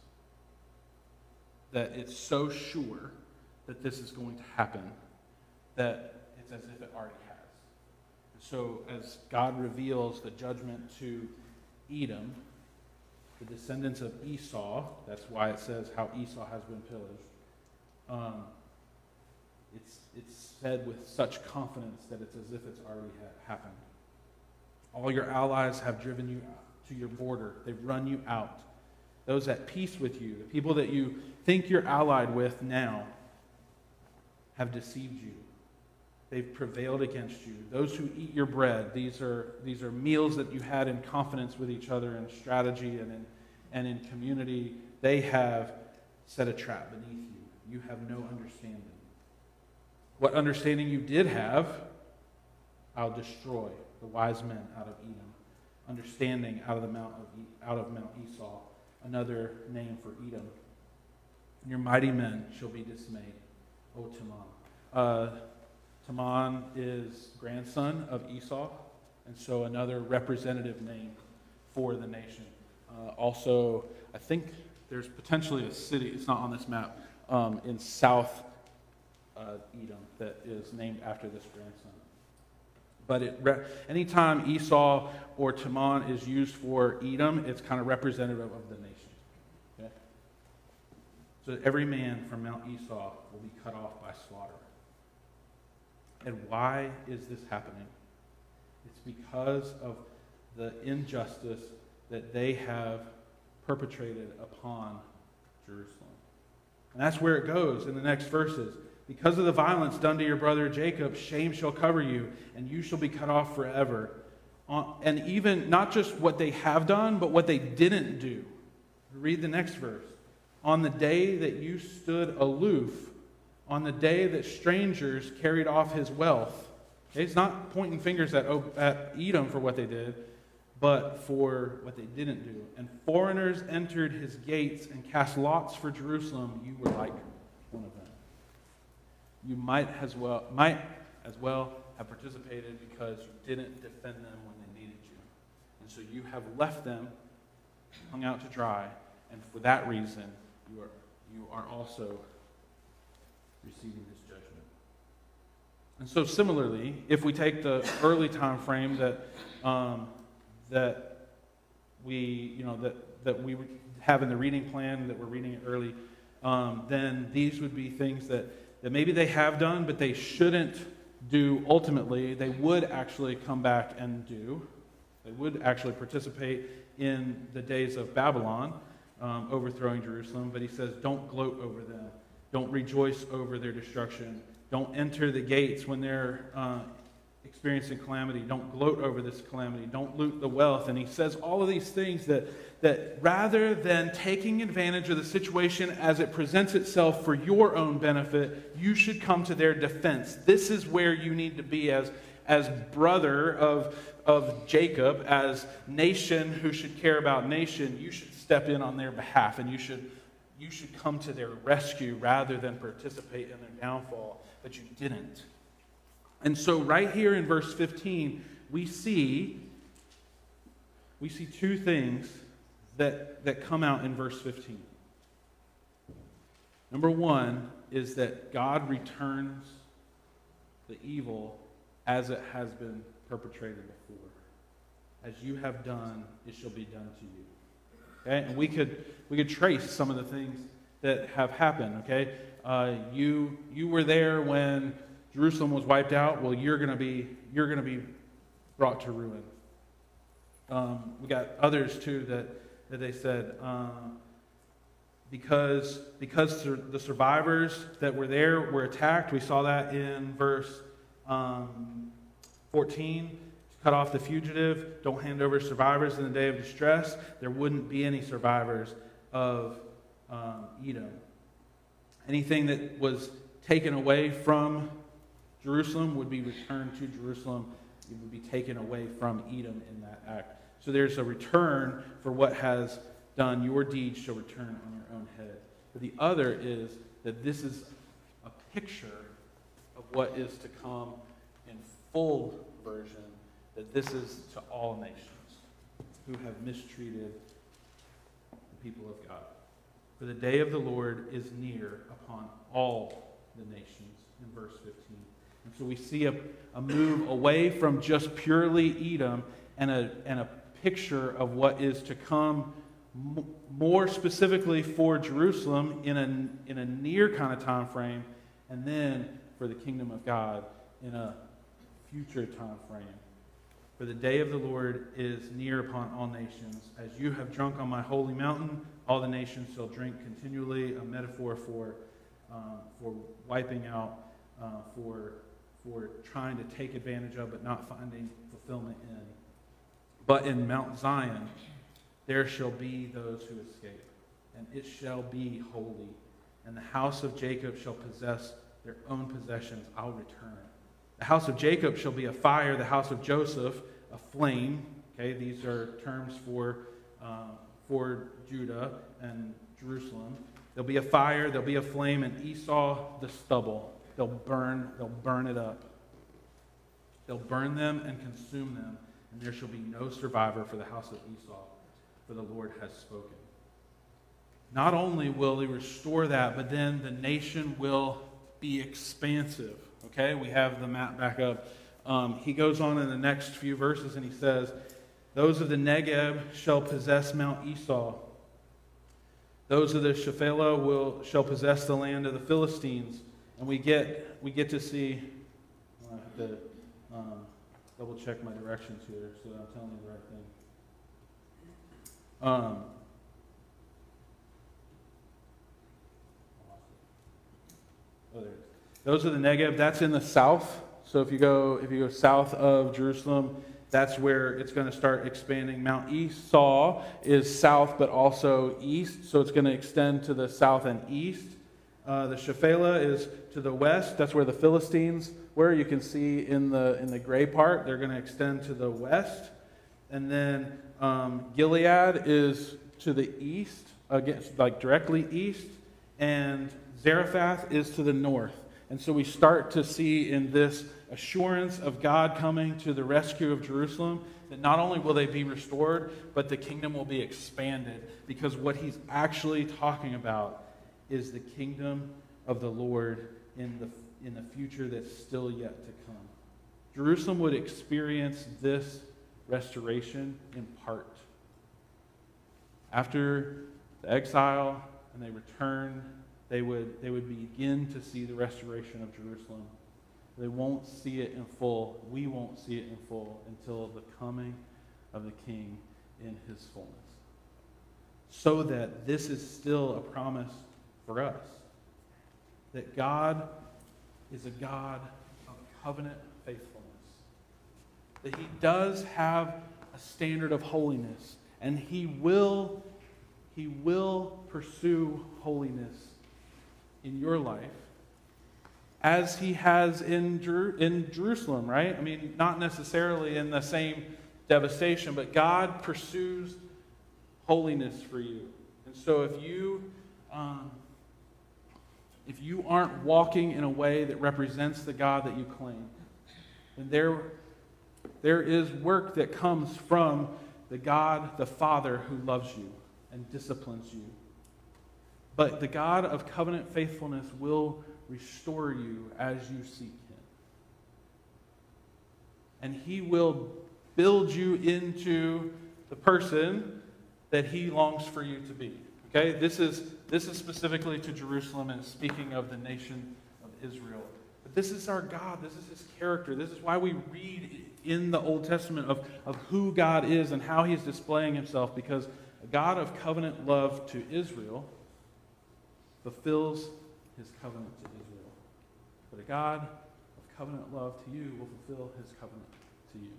That it's so sure that this is going to happen that it's as if it already has. So, as God reveals the judgment to Edom, the descendants of Esau, that's why it says how Esau has been pillaged. Um, it's, it's said with such confidence that it's as if it's already ha- happened. All your allies have driven you to your border, they've run you out. Those at peace with you, the people that you think you're allied with now, have deceived you. They've prevailed against you. Those who eat your bread, these are, these are meals that you had in confidence with each other in strategy and in, and in community. They have set a trap beneath you. You have no understanding. What understanding you did have, I'll destroy the wise men out of Edom. Understanding out of the mount of, out of Mount Esau, another name for Edom. Your mighty men shall be dismayed, O Teman. Uh, Teman is grandson of Esau, and so another representative name for the nation. Uh, also, I think there's potentially a city, it's not on this map, um, in South uh, Edom that is named after this grandson. But it re- anytime Esau or Teman is used for Edom, it's kind of representative of the nation. Okay? So every man from Mount Esau will be cut off by slaughter. And why is this happening? It's because of the injustice that they have perpetrated upon Jerusalem. And that's where it goes in the next verses. Because of the violence done to your brother Jacob, shame shall cover you, and you shall be cut off forever. And even not just what they have done, but what they didn't do. Read the next verse. On the day that you stood aloof, on the day that strangers carried off his wealth. It's not pointing fingers at, at Edom for what they did, but for what they didn't do. And foreigners entered his gates and cast lots for Jerusalem. You were like one of them you might as well might as well have participated because you didn't defend them when they needed you. And so you have left them hung out to dry, and for that reason you are you are also receiving this judgment. And so similarly, if we take the early time frame that um, that we you know that that we have in the reading plan that we're reading it early, um, then these would be things that that maybe they have done, but they shouldn't do ultimately, they would actually come back and do. They would actually participate in the days of Babylon, um, overthrowing Jerusalem. But he says, don't gloat over them. Don't rejoice over their destruction. Don't enter the gates when they're uh, experiencing calamity. Don't gloat over this calamity. Don't loot the wealth. And he says all of these things that that rather than taking advantage of the situation as it presents itself for your own benefit, you should come to their defense. This is where you need to be as, as brother of, of Jacob, as nation who should care about nation. You should step in on their behalf and you should, you should come to their rescue rather than participate in their downfall. But you didn't. And so, right here in verse 15, we see, we see two things that, that come out in verse 15. Number one is that God returns the evil as it has been perpetrated before. As you have done, it shall be done to you. Okay? And we could, we could trace some of the things that have happened. Okay? Uh, you, you were there when Jerusalem was wiped out. Well, you're going to be, you're going to be brought to ruin. Um, we got others too that, that they said, um, because, because the survivors that were there were attacked. We saw that in verse um, 14. Cut off the fugitive, don't hand over survivors in the day of distress. There wouldn't be any survivors of um, Edom. Anything that was taken away from Jerusalem would be returned to Jerusalem. It would be taken away from Edom in that act. So there's a return for what has done. Your deeds shall return on your own head. But the other is that this is a picture of what is to come in full version, that this is to all nations who have mistreated the people of God. For the day of the Lord is near upon all the nations, in verse 15. And so we see a, a move away from just purely Edom and a, and a picture of what is to come more specifically for Jerusalem in a, in a near kind of time frame, and then for the kingdom of God in a future time frame. For the day of the Lord is near upon all nations. As you have drunk on my holy mountain, all the nations shall drink continually. A metaphor for, um, for wiping out, uh, for, for trying to take advantage of, but not finding fulfillment in. But in Mount Zion, there shall be those who escape, and it shall be holy. And the house of Jacob shall possess their own possessions. I'll return. The house of Jacob shall be a fire, the house of Joseph a flame. Okay, these are terms for, uh, for Judah and Jerusalem. There'll be a fire, there'll be a flame, and Esau the stubble. They'll burn, they'll burn it up. They'll burn them and consume them, and there shall be no survivor for the house of Esau for the Lord has spoken. Not only will he restore that, but then the nation will be expansive. Okay, we have the map back up. Um, he goes on in the next few verses and he says, Those of the Negeb shall possess Mount Esau. Those of the Shephelah will, shall possess the land of the Philistines. And we get, we get to see, I have to um, double check my directions here so I'm telling you the right thing. Um, oh, Those are the Negev. That's in the south. So if you go if you go south of Jerusalem, that's where it's going to start expanding. Mount Esau is south, but also east, so it's going to extend to the south and east. Uh, the Shephelah is to the west. That's where the Philistines were. You can see in the in the gray part, they're going to extend to the west, and then um, Gilead is to the east, like directly east, and Zarephath is to the north. And so we start to see in this assurance of God coming to the rescue of Jerusalem that not only will they be restored, but the kingdom will be expanded. Because what he's actually talking about is the kingdom of the Lord in the, in the future that's still yet to come. Jerusalem would experience this restoration in part. After the exile and they returned, they would, they would begin to see the restoration of Jerusalem. They won't see it in full. We won't see it in full until the coming of the King in his fullness. So that this is still a promise for us that God is a God of covenant faithfulness that he does have a standard of holiness and he will he will pursue holiness in your life as he has in, Jer- in Jerusalem, right? I mean, not necessarily in the same devastation, but God pursues holiness for you. And so if you um, if you aren't walking in a way that represents the God that you claim, then there there is work that comes from the God, the Father, who loves you and disciplines you. But the God of covenant faithfulness will restore you as you seek Him. and He will build you into the person that He longs for you to be. Okay? This is, this is specifically to Jerusalem and speaking of the nation of Israel. But this is our God. This is His character. This is why we read in the Old Testament of, of who God is and how He's displaying Himself, because a God of covenant love to Israel fulfills His covenant to Israel. But a God of covenant love to you will fulfill His covenant to you.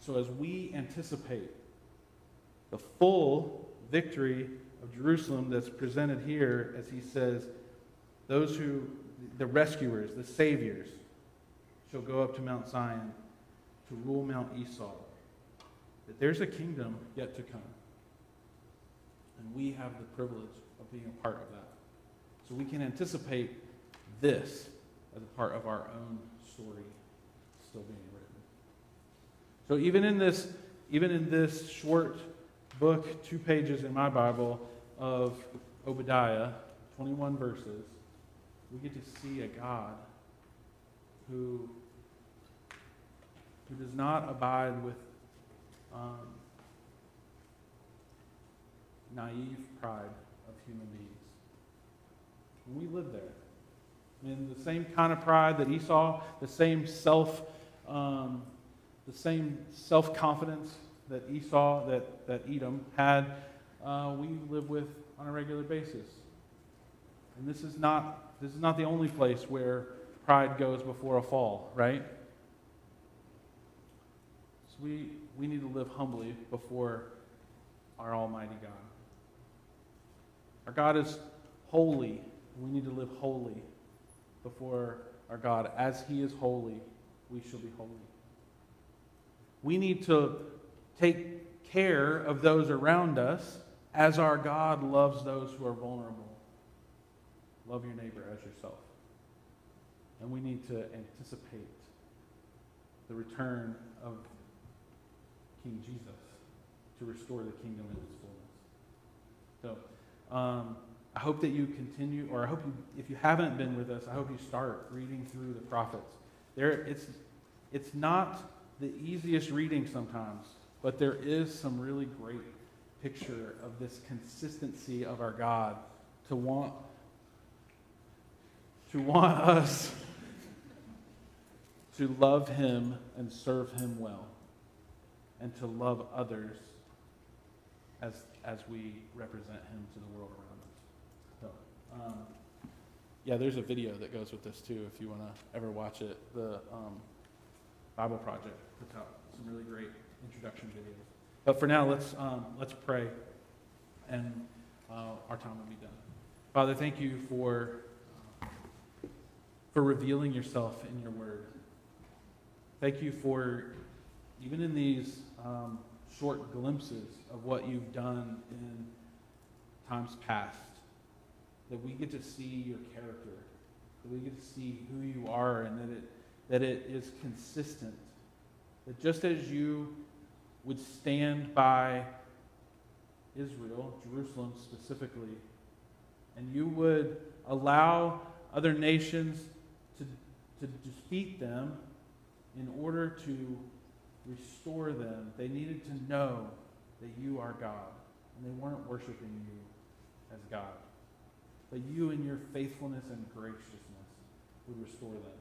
So as we anticipate the full victory of Jerusalem that's presented here, as he says, those who, the rescuers, the saviors, shall go up to Mount Zion to rule Mount Esau. That there's a kingdom yet to come. And we have the privilege of being a part of that. So we can anticipate this as a part of our own story still being written. So even in this, even in this short book, two pages in my Bible of Obadiah, 21 verses, we get to see a God who, who does not abide with um, naive pride of human beings. We live there. In the same kind of pride that Esau, the same self, um, the same self confidence that Esau, that, that Edom had, uh, we live with on a regular basis. And this is not this is not the only place where pride goes before a fall, right? So we we need to live humbly before our Almighty God. Our God is holy. We need to live holy before our God. As He is holy, we shall be holy. We need to take care of those around us as our God loves those who are vulnerable. Love your neighbor as yourself. And we need to anticipate the return of King Jesus to restore the kingdom in its fullness. So, um, I hope that you continue, or I hope you, if you haven't been with us, I hope you start reading through the prophets. There, it's, it's not the easiest reading sometimes, but there is some really great picture of this consistency of our God to want to want us to love him and serve him well and to love others as as we represent him to the world around us. Um, yeah, there's a video that goes with this too if you want to ever watch it. The um, Bible Project puts out some really great introduction videos. But for now, let's, um, let's pray, and uh, our time will be done. Father, thank you for, uh, for revealing yourself in your word. Thank you for, even in these um, short glimpses of what you've done in times past, that we get to see your character, that we get to see who you are, and that it, that it is consistent. That just as you would stand by Israel, Jerusalem specifically, and you would allow other nations to, to defeat them in order to restore them. They needed to know that you are God, and they weren't worshiping you as God. But you, in your faithfulness and graciousness, would restore them.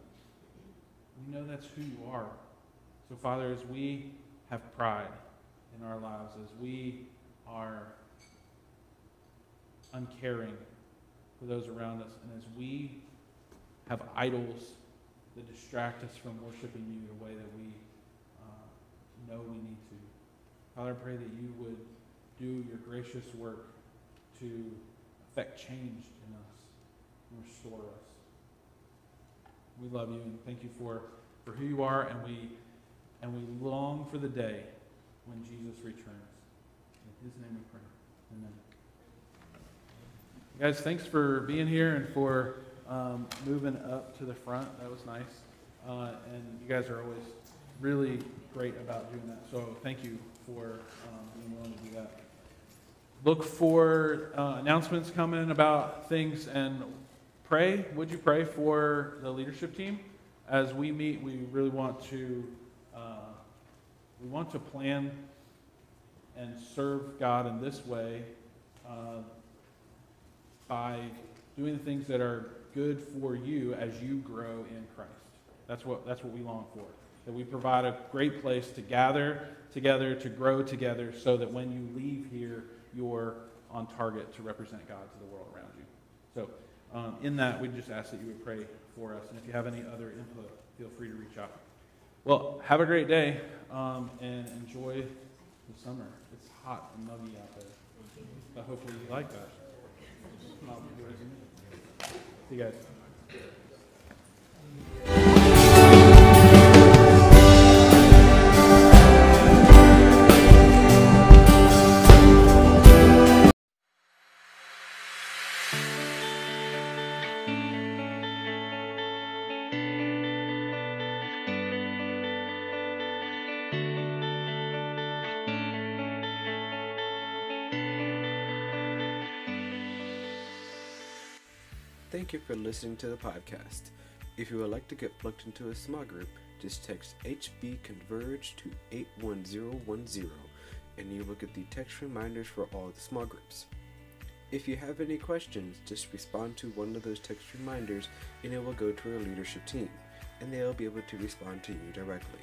We know that's who you are. So, Father, as we have pride in our lives, as we are uncaring for those around us, and as we have idols that distract us from worshiping you the way that we uh, know we need to. Father, I pray that you would do your gracious work to effect change in us and restore us. We love you and thank you for, for who you are, and we and we long for the day when Jesus returns. In his name we pray. Amen. Guys, thanks for being here and for um, moving up to the front. That was nice. Uh, and you guys are always really great about doing that. So thank you for um, being willing to do that. Look for uh, announcements coming about things and pray. Would you pray for the leadership team? as we meet, we really want to uh, we want to plan and serve God in this way uh, by doing the things that are good for you as you grow in Christ. That's what that's what we long for. That we provide a great place to gather together, to grow together, so that when you leave here, you're on target to represent God to the world around you. So, um, in that, we just ask that you would pray for us. And if you have any other input, feel free to reach out. Well, have a great day um, and enjoy the summer. It's hot and muggy out there. But hopefully you like that. See you guys. Thank you for listening to the podcast. If you would like to get plugged into a small group, just text HB Converge to 81010 and you will get the text reminders for all the small groups. If you have any questions, just respond to one of those text reminders and it will go to our leadership team and they'll be able to respond to you directly.